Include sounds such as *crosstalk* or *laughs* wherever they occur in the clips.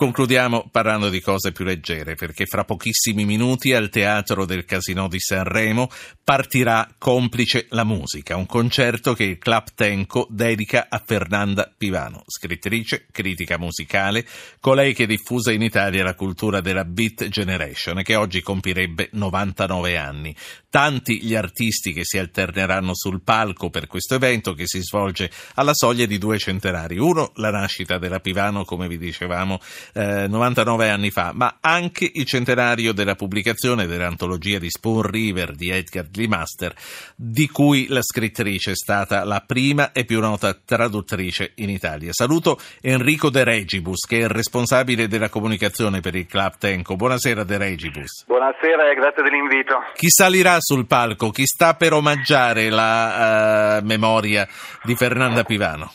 Concludiamo parlando di cose più leggere, perché fra pochissimi minuti al Teatro del Casino di Sanremo partirà Complice la musica, un concerto che il Club Tenco dedica a Fernanda Pivano, scrittrice, critica musicale, colei che diffusa in Italia la cultura della Beat Generation che oggi compirebbe 99 anni. Tanti gli artisti che si alterneranno sul palco per questo evento che si svolge alla soglia di due centenari. Uno, la nascita della Pivano, come vi dicevamo, eh, 99 anni fa, ma anche il centenario della pubblicazione dell'antologia di Spoon River di Edgar Lee Master, di cui la scrittrice è stata la prima e più nota traduttrice in Italia. Saluto Enrico De Regibus, che è il responsabile della comunicazione per il Club Tenco. Buonasera De Regibus. Buonasera e grazie dell'invito. Chi salirà sul palco? Chi sta per omaggiare la uh, memoria di Fernanda Pivano?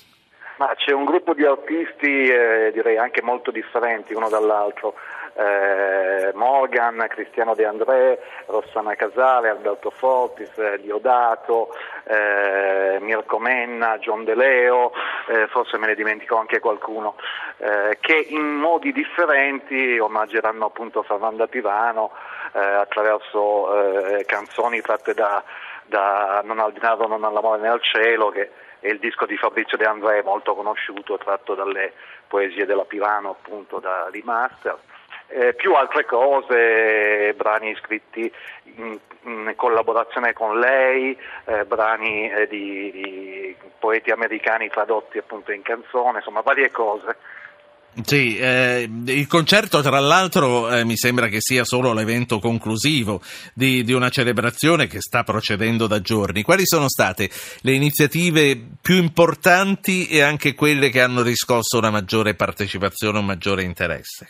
Ma c'è un gruppo di artisti, eh, direi anche molto differenti uno dall'altro. Eh, Morgan, Cristiano De André, Rossana Casale, Alberto Fortis, eh, Diodato, eh, Mirko Menna, John De Leo, eh, forse me ne dimentico anche qualcuno, eh, che in modi differenti omaggeranno appunto Fernanda Pivano attraverso canzoni tratte da, da Non al denaro, non all'amore né al cielo, che e il disco di Fabrizio De André molto conosciuto, tratto dalle poesie della Pirano appunto da, di. Eh, più altre cose, brani scritti in, in collaborazione con lei, eh, brani eh, di, di, poeti americani tradotti appunto in canzone, insomma varie cose. Sì, eh, il concerto tra l'altro eh, mi sembra che sia solo l'evento conclusivo di, di, una celebrazione che sta procedendo da giorni. Quali sono state le iniziative più importanti e anche quelle che hanno riscosso una maggiore partecipazione, un maggiore interesse?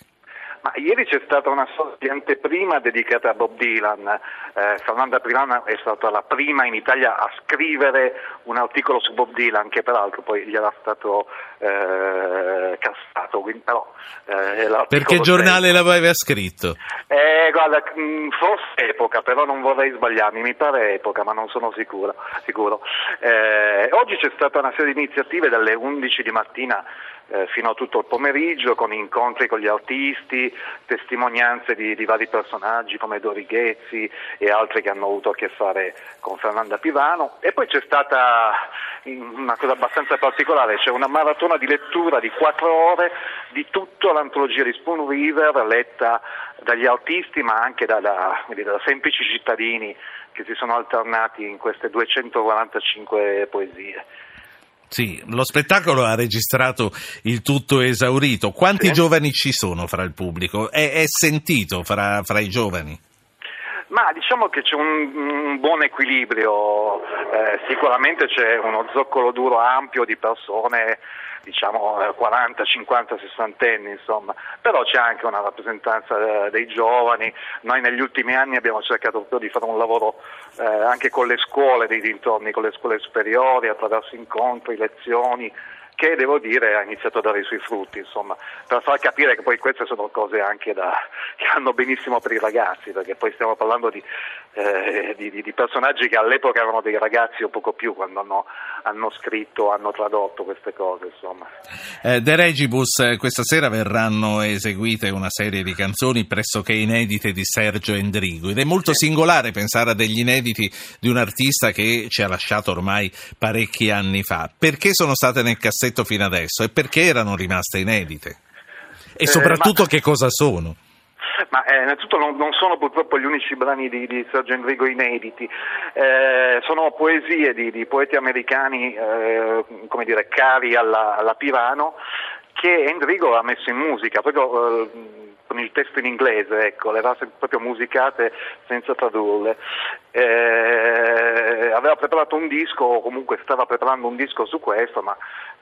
Ma ieri c'è stata una sorta di anteprima dedicata a Bob Dylan. Eh, Fernanda Prilana è stata la prima in Italia a scrivere un articolo su Bob Dylan, che peraltro poi gli era stato eh, cassato. Quindi, però, eh, Perché giornale l'aveva scritto? Eh, guarda, mm, forse epoca, però non vorrei sbagliarmi, mi pare epoca, ma non sono sicuro. sicuro. Eh, oggi c'è stata una serie di iniziative dalle 11 di mattina eh, fino a tutto il pomeriggio con incontri con gli artisti, testimonianze di, di, vari personaggi come Dori Ghezzi e altri che hanno avuto a che fare con Fernanda Pivano e poi c'è stata una cosa abbastanza particolare, c'è una maratona di lettura di quattro ore di tutta l'antologia di Spoon River letta dagli artisti ma anche da, da, da semplici cittadini che si sono alternati in queste 245 poesie. Sì, lo spettacolo ha registrato il tutto esaurito. Quanti sì. giovani ci sono fra il pubblico? È, è sentito fra, fra, i giovani? Ma diciamo che c'è un, un buon equilibrio, eh, sicuramente c'è uno zoccolo duro ampio di persone diciamo 40, 50, 60 anni, insomma, però c'è anche una rappresentanza eh, dei giovani. Noi negli ultimi anni abbiamo cercato proprio di fare un lavoro eh, anche con le scuole dei dintorni, con le scuole superiori, attraverso incontri, lezioni che devo dire ha iniziato a dare i suoi frutti, insomma, per far capire che poi queste sono cose anche da, *laughs* che hanno benissimo per i ragazzi, perché poi stiamo parlando di, eh, di, di personaggi che all'epoca erano dei ragazzi o poco più quando hanno, hanno scritto, hanno tradotto queste cose. Insomma. Eh, De Regibus, eh, questa sera verranno eseguite una serie di canzoni pressoché inedite di Sergio Endrigo ed è molto sì. singolare pensare a degli inediti di un artista che ci ha lasciato ormai parecchi anni fa. Perché sono state nel cassetto? Cassetto fino adesso e perché erano rimaste inedite? E soprattutto eh, ma... che cosa sono? Ma eh, innanzitutto non, non, sono purtroppo gli unici brani di, di Sergio Enrico inediti, eh, sono poesie di, di poeti americani, eh, come dire, cari alla, alla Pirano, che Enrico ha messo in musica, proprio eh, con il testo in inglese, ecco, le aveva proprio musicate senza tradurle. Eh, aveva preparato un disco, o comunque stava preparando un disco su questo, ma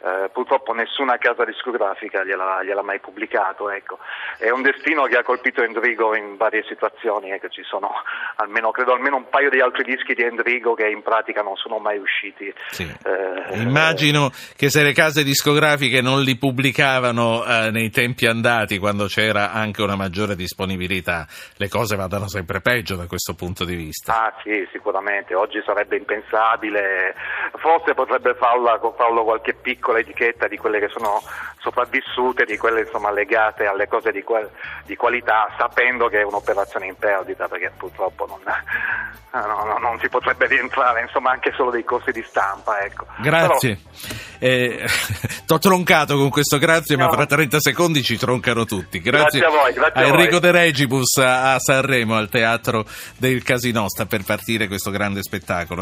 eh, purtroppo nessuna casa discografica gliel'ha, gliel'ha mai pubblicato. Ecco. È un destino che ha colpito Endrigo in varie situazioni, ecco. ci sono *laughs* almeno, credo almeno un paio di altri dischi di Endrigo che in pratica non sono mai usciti. Sì. Eh, Immagino che se le case discografiche non li pubblicavano eh, nei tempi andati, quando c'era anche anche una maggiore disponibilità, le cose vadano sempre peggio da questo punto di vista. Ah sì, sicuramente, oggi sarebbe impensabile, forse potrebbe farlo, farlo qualche piccola etichetta di quelle che sono sopravvissute, di quelle insomma, legate alle cose di, qual- di, qualità, sapendo che è un'operazione in perdita, perché purtroppo non, *laughs* no, no, non si potrebbe rientrare, insomma anche solo dei corsi di stampa. Ecco. Grazie. Però... Eh, *laughs* T'ho troncato con questo grazie, no. ma fra 30 secondi ci troncano tutti. Grazie, grazie a voi, grazie a, Enrico voi. De Regibus a Sanremo, al Teatro del Casino, sta per partire questo grande spettacolo.